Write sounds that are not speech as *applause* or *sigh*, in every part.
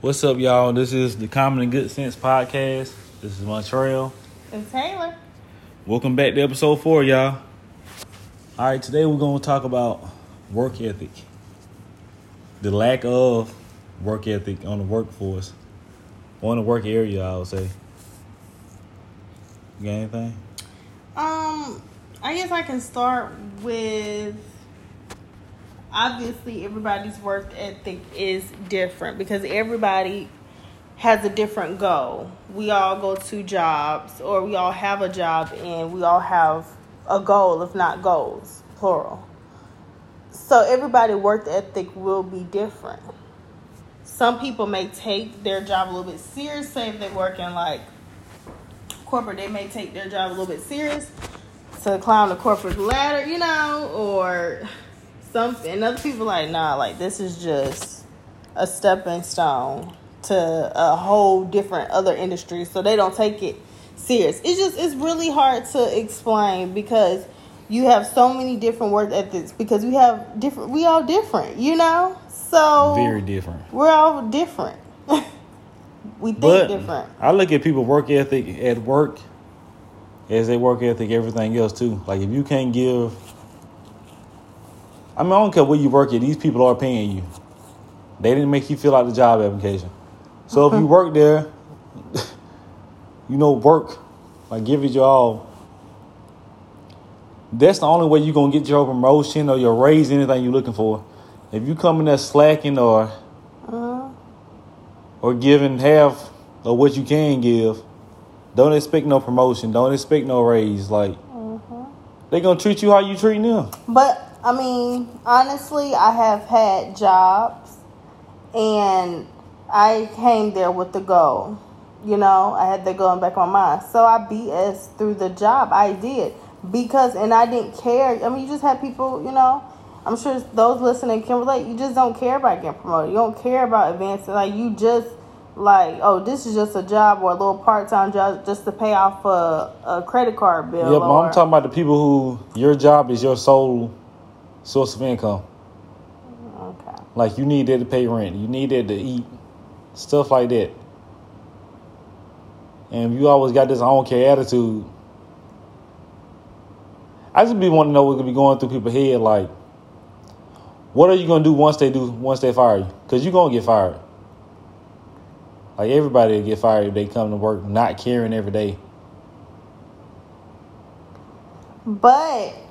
What's up, y'all? This is the Common and Good Sense podcast. This is Montreal. And Taylor. Welcome back to episode four, y'all. All right, today we're going to talk about work ethic, the lack of work ethic on the workforce, on the work area. I would say. You got anything? Um, I guess I can start with obviously everybody's work ethic is different because everybody has a different goal. We all go to jobs or we all have a job and we all have a goal, if not goals, plural. So everybody work ethic will be different. Some people may take their job a little bit serious, say if they work in like corporate, they may take their job a little bit serious to climb the corporate ladder, you know, or something. And other people like, nah, like this is just a stepping stone to a whole different other industry. So they don't take it serious. It's just it's really hard to explain because you have so many different work ethics because we have different we all different, you know? So Very different. We're all different. *laughs* we think But different. I look at people work ethic at work as they work ethic everything else too. Like if you can't give I mean I don't care where you work at, these people are paying you. They didn't make you fill out the job application. So if you work there, *laughs* you know, work, like give it your all. That's the only way you're gonna get your promotion or your raise, anything you're looking for. If you come in there slacking or Uh, or giving half of what you can give, don't expect no promotion. Don't expect no raise. Like they're gonna treat you how you treat them. But I mean, honestly, I have had jobs and I came there with the goal. You know, I had that goal in back of my mind. So I BS through the job. I did. Because, and I didn't care. I mean, you just had people, you know, I'm sure those listening can relate. You just don't care about getting promoted. You don't care about advancing. Like, you just, like, oh, this is just a job or a little part time job just to pay off a, a credit card bill. Yeah, but or, I'm talking about the people who your job is your sole source of income. Okay. Like you need that to pay rent. You need that to eat. Stuff like that. And if you always got this I don't care attitude. I just be wanting to know what could be going through people's head. Like, what are you gonna do once they do once they fire you? Cause you gonna get fired. Like everybody will get fired if they come to work not caring every day. But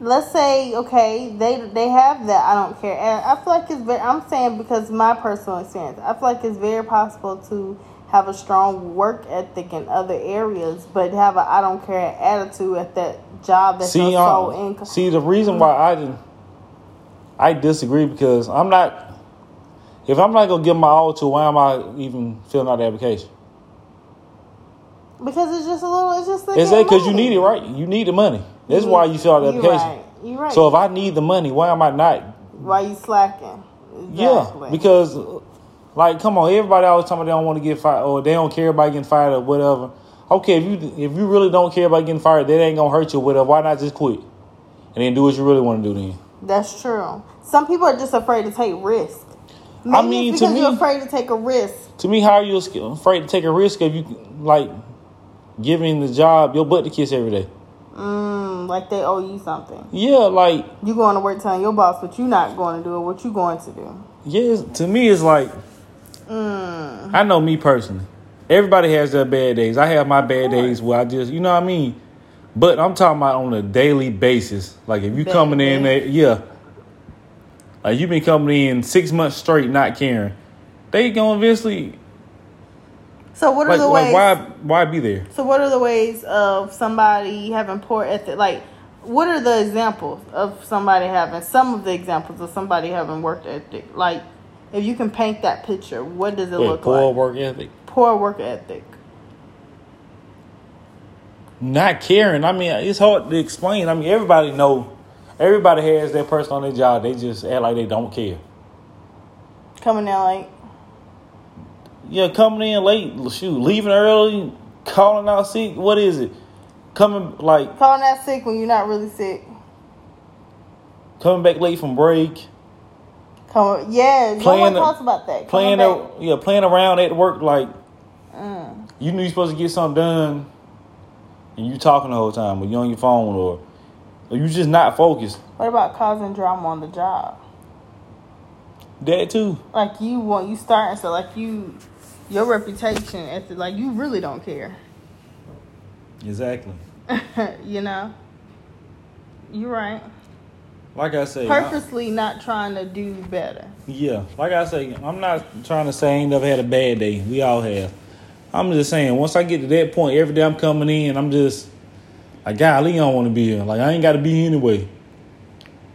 let's say okay, they they have that. I don't care. And I feel like it's very. I'm saying because my personal experience. I feel like it's very possible to have a strong work ethic in other areas, but have a I don't care attitude at that job that's see, sole um, income. see the reason why I didn't, I disagree because I'm not. If I'm not gonna give my all to, why am I even filling out the application? because it's just a little. It's just. Is that because you need it, right? You need the money. That's why you fill out the You're application. right. You're right. So if I need the money, why am I not? why you slacking? Yeah, because like, come on, everybody always talking about they don't want to get fired or they don't care about getting fired or whatever. Okay, if you if you really don't care about getting fired, that ain't gonna hurt you. or Whatever. Why not just quit and then do what you really want to do then? That's true. Some people are just afraid to take risks. Maybe I mean, it's to because you're afraid to take a risk. To me, how are you afraid to take a risk if you like giving the job your butt to kiss every day? Mm, like they owe you something. Yeah, like You going to work telling your boss what you're not going to do or what you going to do. yes. To me, it's like Mm. I know me personally. Everybody has their bad days. I have my bad days where I just, you know what I mean. But I'm talking about on a daily basis. Like if you Bad coming in, there, yeah. Like you've been coming in six months straight, not caring. They gonna eventually So what are like, the like ways? why why be there? So what are the ways of somebody having poor ethic? Like, what are the examples of somebody having some of the examples of somebody having work ethic? Like, if you can paint that picture, what does it Wait, look poor like? Poor work ethic. Poor work ethic. Not caring. I mean, it's hard to explain. I mean, everybody know. Everybody has their person on their job. They just act like they don't care. Coming in like, Yeah, coming in late, shoot, leaving early, calling out sick. What is it? Coming like calling out sick when you're not really sick. coming back late from break. Come on, yes. no one talks about that. playing Coming a, yeah, playing around at work like Mm. you knew you're supposed to get something done, and you talking the whole time, or you on your phone, or or you just not focused. What about causing drama on the job? That too. Like you want you starting so like you your reputation at the like you really don't care. Exactly. *laughs* you know? You're right. Like I say, I- Purposely not trying to do better. yeah. Like I say, I'm not trying to say I ain't never had a bad day. We all have. I'm just saying, once I get to that point, every day I'm coming in, I'm just like, golly, I don't want to be here. Like I ain't got to be here anyway.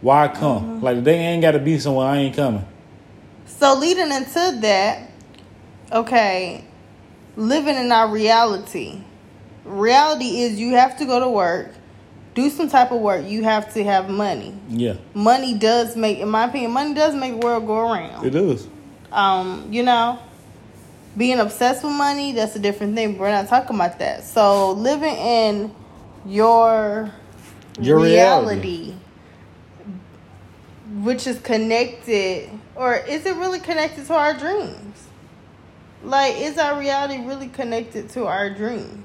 Why come? Mm-hmm. Like the day ain't got to be somewhere. I ain't coming. So leading into that, okay, living in our reality. Reality is you have to go to work, do some type of work. You have to have money. Yeah, Money does make, in my opinion, money does make the world go around. it does. um, you know, being obsessed with money, that's a different thing. We're not talking about that. So living in your, Your reality, which is connected, or is it really connected to our dreams? Like, is our reality really connected to our dreams?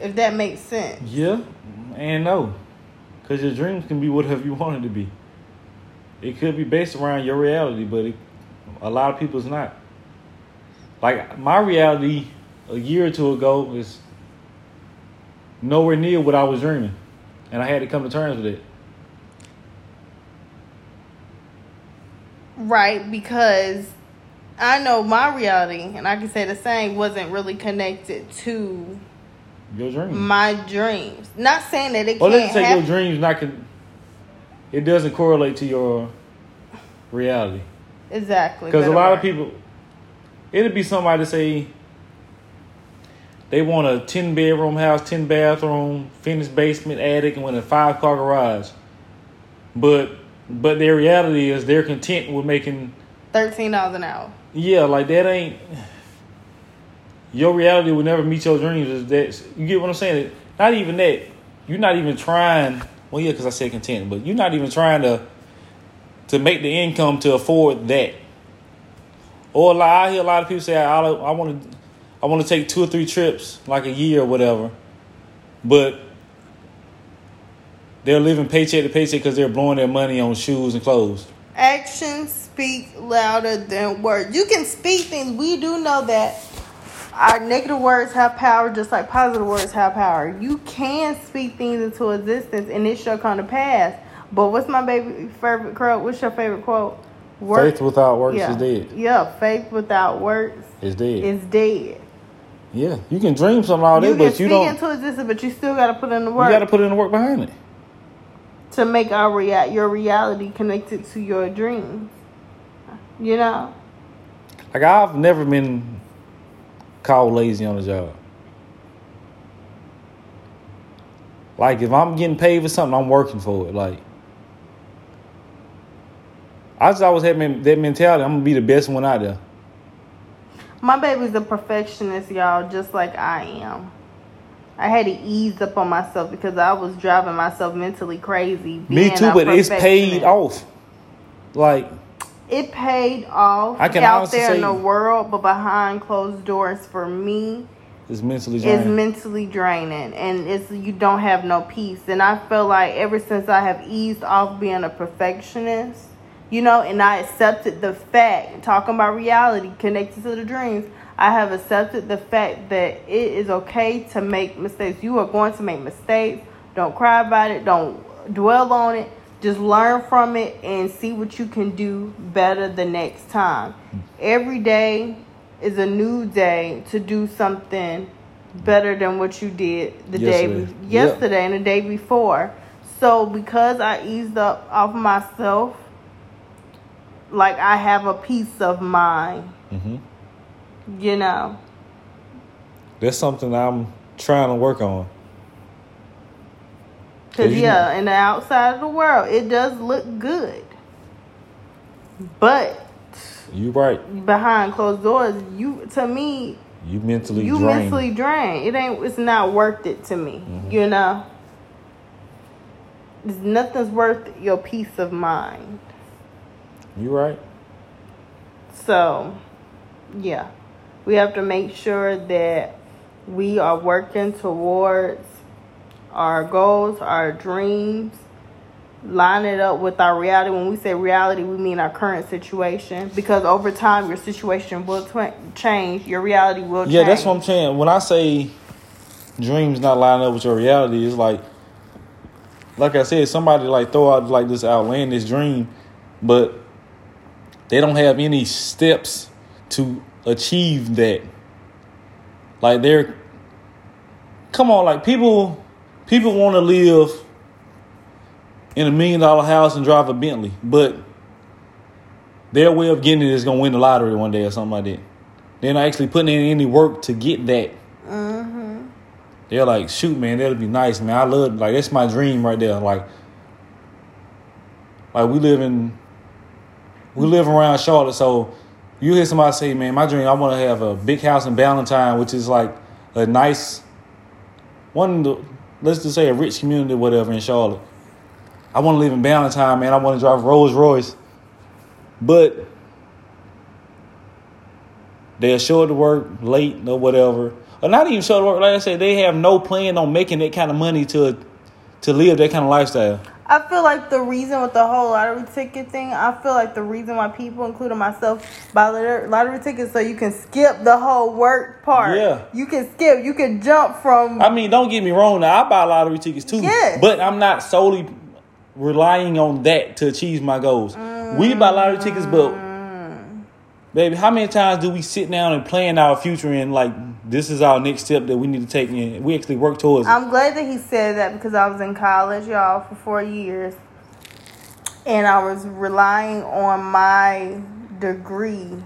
If that makes sense. Yeah, and no, because your dreams can be whatever you want it to be. It could be based around your reality, but it, a lot of people's not. Like my reality a year or two ago is nowhere near what I was dreaming, and I had to come to terms with it. Right, because I know my reality, and I can say the same, wasn't really connected to Your dreams. my dreams. Not saying that it well, let's say happen. your dreams not con- It doesn't correlate to your reality. Exactly. Because a lot of people, it'd be somebody to say they want a 10 bedroom house, 10 bathroom, finished basement, attic, and with a five car garage. But but their reality is they're content with making, thirteen dollars an hour. Yeah, like that ain't. Your reality will never meet your dreams. Is that you get what I'm saying? Not even that. You're not even trying. Well, yeah, because I said content, but you're not even trying to to make the income to afford that. Or like I hear a lot of people say, I, I want to, I want to take two or three trips, like a year or whatever, but they're living paycheck to paycheck because they're blowing their money on shoes and clothes. Actions speak louder than words. You can speak things. We do know that our negative words have power, just like positive words have power. You can speak things into existence, and it shall come to pass. But what's my baby favorite quote? What's your favorite quote? Work- Faith without works yeah. is dead. Yeah, faith without works is dead. is dead. yeah, you can dream something all day, you but you don't. You can speak into existence, but you still got to put in the work. You got to put in the work behind it. To make our rea- your reality connected to your dreams. You know. Like I've never been called lazy on a job. Like if I'm getting paid for something, I'm working for it. Like I just always had that mentality. I'm gonna be the best one out there. My baby's a perfectionist, y'all, just like I am. I had to ease up on myself because I was driving myself mentally crazy. Me too, but it's paid off. Like It paid off I can out there in the world, but behind closed doors for me, it's mentally it's draining. mentally draining, and it's you don't have no peace. And I feel like ever since I have eased off being a perfectionist, you know, and I accepted the fact, talking about reality connected to the dreams, I have accepted the fact that it is okay to make mistakes. You are going to make mistakes. Don't cry about it. Don't dwell on it. Just learn from it and see what you can do better the next time. Every day is a new day to do something better than what you did the day Yesterday. Yeah. yesterday and the day before. So because I eased up off myself, like I have a peace of mind, hmm you know. That's something I'm trying to work on. Cause yeah, in the outside of the world, it does look good, but You right. behind closed doors, you to me, You mentally you drained. mentally drained. It ain't. It's not worth it to me. Mm-hmm. You know. There's nothing's worth your peace of mind. You right. So, yeah, we have to make sure that we are working towards our goals, our dreams, line it up with our reality. When we say reality, we mean our current situation because over time, your situation will tw- change, your reality will change. Yeah, that's what I'm saying. When I say dreams not lining up with your reality, it's like, like I said, somebody like throw out like this outlandish dream, but they don't have any steps to achieve that. Like they're, come on, like people, people want to live in a million dollar house and drive a Bentley, but their way of getting it is gonna win the lottery one day or something like that. They're not actually putting in any work to get that. Mm-hmm. They're like, shoot, man, that'll be nice, man. I love like that's my dream right there. Like, like we live in, we live around Charlotte, so you hear somebody say, man, my dream, I want to have a big house in Ballantyne, which is like a nice one. Let's just say a rich community, whatever in Charlotte. I want to live in Ballantyne, man. I want to drive Rolls Royce, but they're short to work, late, or whatever. Or not even short to work. Like I said, they have no plan on making that kind of money to to live that kind of lifestyle. I feel like the reason with the whole lottery ticket thing, I feel like the reason why people, including myself, buy lottery lottery tickets so you can skip the whole work part. Yeah. You can skip. You can jump from. I mean, don't get me wrong. Now I buy lottery tickets too, Yes. but I'm not solely relying on that to achieve my goals. We buy lottery tickets, but baby, how many times do we sit down and plan our future and like this is our next step that we need to take and we actually work towards it? I'm glad that he said that because I was in college, y'all, for four years, and I was relying on my degree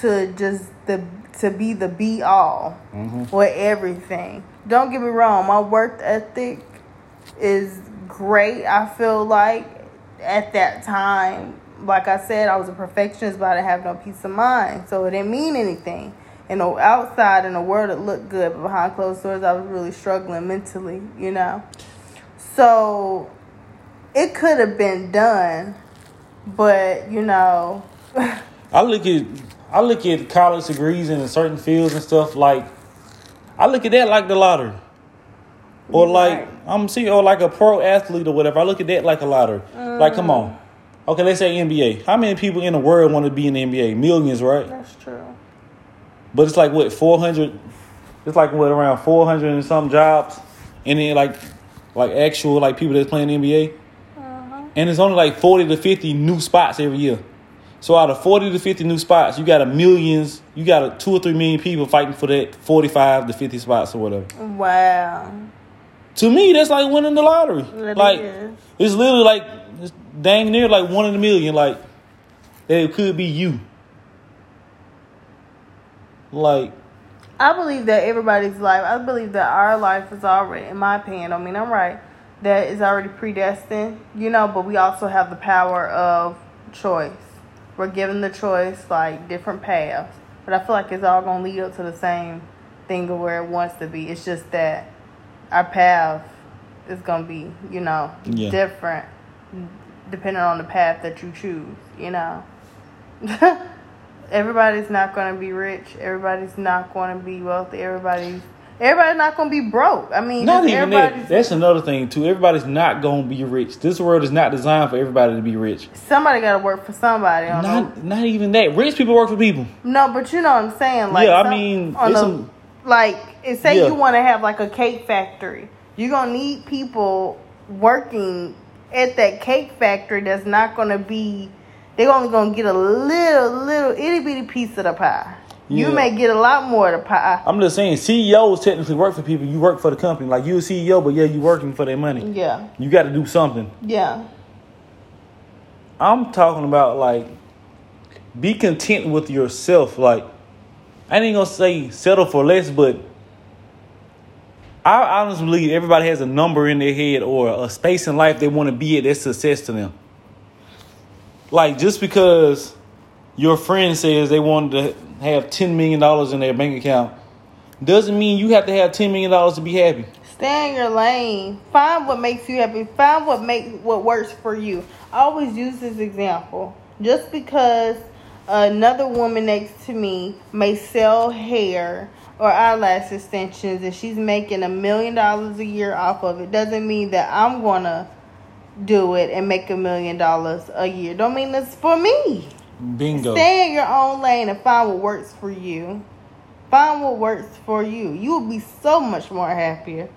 to just the to be the be all mm-hmm. for everything. Don't get me wrong, my work ethic is great. I feel like at that time, like I said, I was a perfectionist, but I didn't have no peace of mind, so it didn't mean anything. And outside in the world, it looked good, but behind closed doors, I was really struggling mentally, you know. So it could have been done, but you know, *laughs* I look at I look at college degrees in certain fields and stuff like I look at that like the lottery. Or like right. I'm see or like a pro athlete or whatever. I look at that like a lottery. Like come mm. on. Okay, let's say NBA. How many people in the world want to be in the NBA? Millions, right? that's true. But it's like what, four hundred it's like what around four hundred and some jobs. And then like like actual like people that's playing the NBA. Uh-huh. And it's only like forty to fifty new spots every year. So out of forty to fifty new spots, you got a millions, you got a two or three million people fighting for that forty five to fifty spots or whatever. Wow. To me, that's like winning the lottery. It like is. it's literally like dang near like one in a million. Like that it could be you. Like I believe that everybody's life, I believe that our life is already, in my opinion, I mean, I'm right, that is already predestined, you know, but we also have the power of choice. We're given the choice, like different paths. But I feel like it's all going to lead up to the same thing of where it wants to be. It's just that our path is going to be, you know, Yeah. different depending on the path that you choose, you know. *laughs* everybody's not going to be rich. Everybody's not going to be wealthy. Everybody's everybody's not going to be broke. I mean, not even that. That's another thing too. Everybody's not gonna be rich. This world is not designed for everybody to be rich. somebody got to work for somebody. Not not even that. Rich people work for people. no, but you know what I'm saying. Like, Yeah, I some- mean, on the- some- like, say Yeah. you want to have like a cake factory, you're gonna need people working at that cake factory. That's not gonna be. They're only gonna get a little, little itty bitty piece of the pie. You may get a lot more of the pie. I'm just saying, CEOs technically work for people. You work for the company. Like you're a CEO, but yeah, you're working for their money. Yeah, You got to do something. yeah. I'm talking about like be content with yourself. Like I ain't gonna say settle for less, but I honestly believe everybody has a number in their head or a space in life they want to be at that's success to them. Like just because your friend says they wanted to have ten million dollars in their bank account doesn't mean you have to have ten million dollars to be happy. Stay in your lane. Find what makes you happy. Find what make what works for you. I always use this example. Just because another woman next to me may sell hair or eyelash extensions and she's making a million dollars a year off of it doesn't mean that I'm gonna do it and make a million dollars a year. Don't mean it's for me. Bingo. Stay in your own lane and find what works for you. Find what works for you. You will be so much more happier.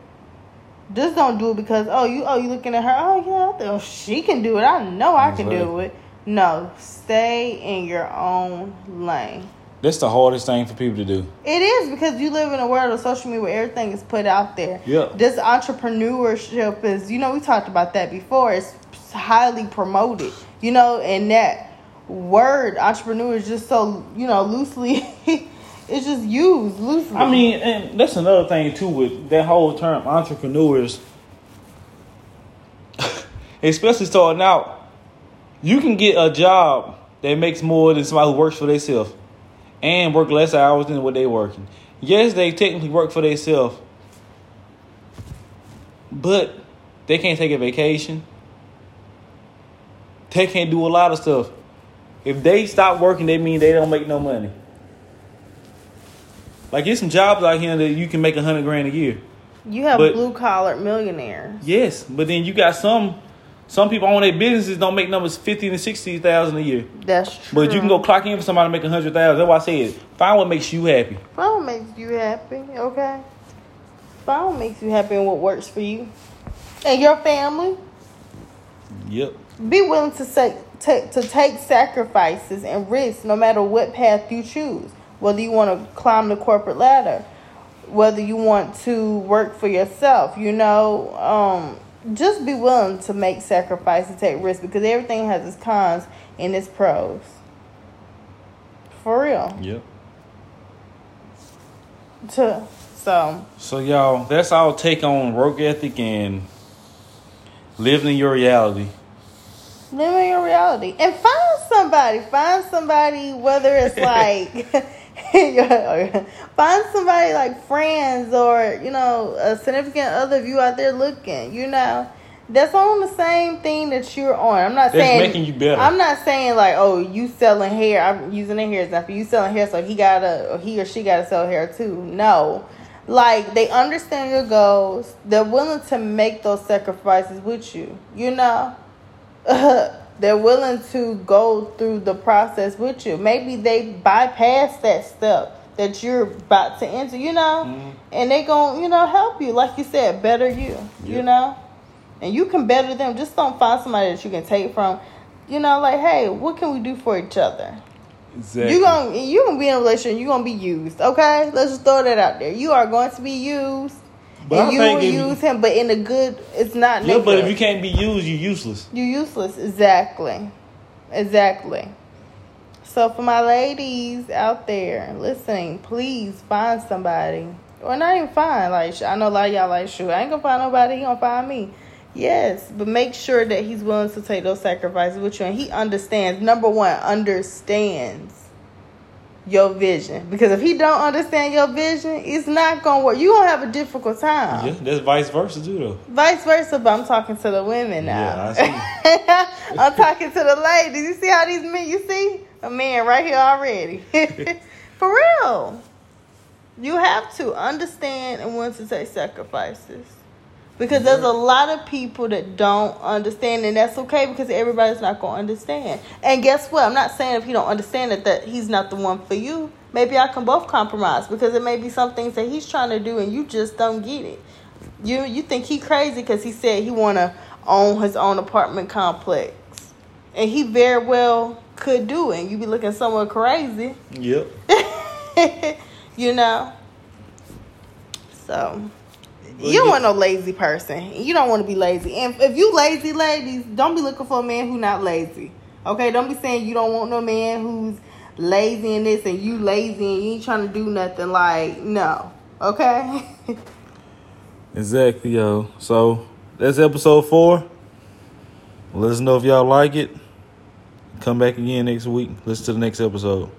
Just don't do it because oh you oh you looking at her oh yeah oh, she can do it I know I can do it. No, stay in your own lane. That's the hardest thing for people to do. It is because you live in a world of social media where everything is put out there. Yeah. This entrepreneurship is, you know, we talked about that before. It's highly promoted, you know, and that word entrepreneur is just so, you know, loosely. *laughs* it's just used loosely. I mean, and that's another thing too with that whole term entrepreneurs. *laughs* Especially starting out, you can get a job that makes more than somebody who works for themselves and work less hours than what they working. Yes, they technically work for themselves, but they can't take a vacation. They can't do a lot of stuff. If they stop working, they mean they don't make no money. Like there's some jobs out here that you can make a hundred grand a year. You have But- blue collar millionaires. Yes, but then you got some some people own their businesses don't make numbers fifty and sixty thousand a year. That's true. But you can go clock in for somebody to make a hundred thousand. That's why I said find what makes you happy. Find what makes you happy, okay? Find what makes you happy and what works for you. And your family. Yep. Be willing to say, ta to take sacrifices and risks no matter what path you choose. Whether you want to climb the corporate ladder, whether you want to work for yourself, you know, um, just be willing to make sacrifice sacrifices, take risks because everything has its cons and its pros. For real. Yep. To so So y'all, that's our take on work ethic and living in your reality. Living in your reality and find somebody. Find somebody, whether it's *laughs* like *laughs* find somebody like friends or you know a significant other of you out there looking. You know. That's on the same thing that you're on. I'm not That's saying making you better. I'm not saying like, oh, you selling hair. I'm using the hair example. You selling hair, so he gotta, or he or she gotta sell hair too. No, like they understand your goals. They're willing to make those sacrifices with you. You know, *laughs* they're willing to go through the process with you. Maybe they bypass that step that you're about to enter. You know, Mhm. and they gonna, you know, help you. Like you said, better you. You know, and you can better them. Just don't find somebody that you can take from. You know, like, hey, what can we do for each other? Exactly. You gonna you gonna be in a relationship. You gonna be used. Okay, let's just throw that out there. You are going to be used, But I and you think will if you- use him, but in a good. It's not. yeah, but if you can't be used, you're useless. You're useless. Exactly. Exactly. So for my ladies out there listening, please find somebody. Or not even find. Like I know a lot of y'all like, shoot, I ain't gonna find nobody, he gonna find me. Yes, but make sure that he's willing to take those sacrifices with you and he understands. Number one, understands your vision. Because if he don't understand your vision, it's not gonna work. you gonna have a difficult time. Yeah, that's vice versa too, though. Vice versa, but I'm talking to the women now. Yeah, *laughs* I'm talking to the ladies. You see how these men, you see? A man right here already. *laughs* For real. You have to understand and want to take sacrifices. Because there's a lot of people that don't understand, and that's okay because everybody's not going to understand. And guess what? I'm not saying if he don't understand it that he's not the one for you. Maybe I can both compromise because it may be some things that he's trying to do and you just don't get it. You you think he crazy because he said he want to own his own apartment complex, and he very well could do it. You be looking somewhere crazy, Yep. *laughs* you know. So you don't want no lazy person. You don't want to be lazy. And if you lazy ladies, don't be looking for a man who not lazy. Okay, don't be saying you don't want no man who's lazy in this and you lazy and you ain't trying to do nothing. Like no, okay. *laughs* Exactly, yo. So that's episode four. Let us know if y'all like it. Come back again next week. Listen to the next episode.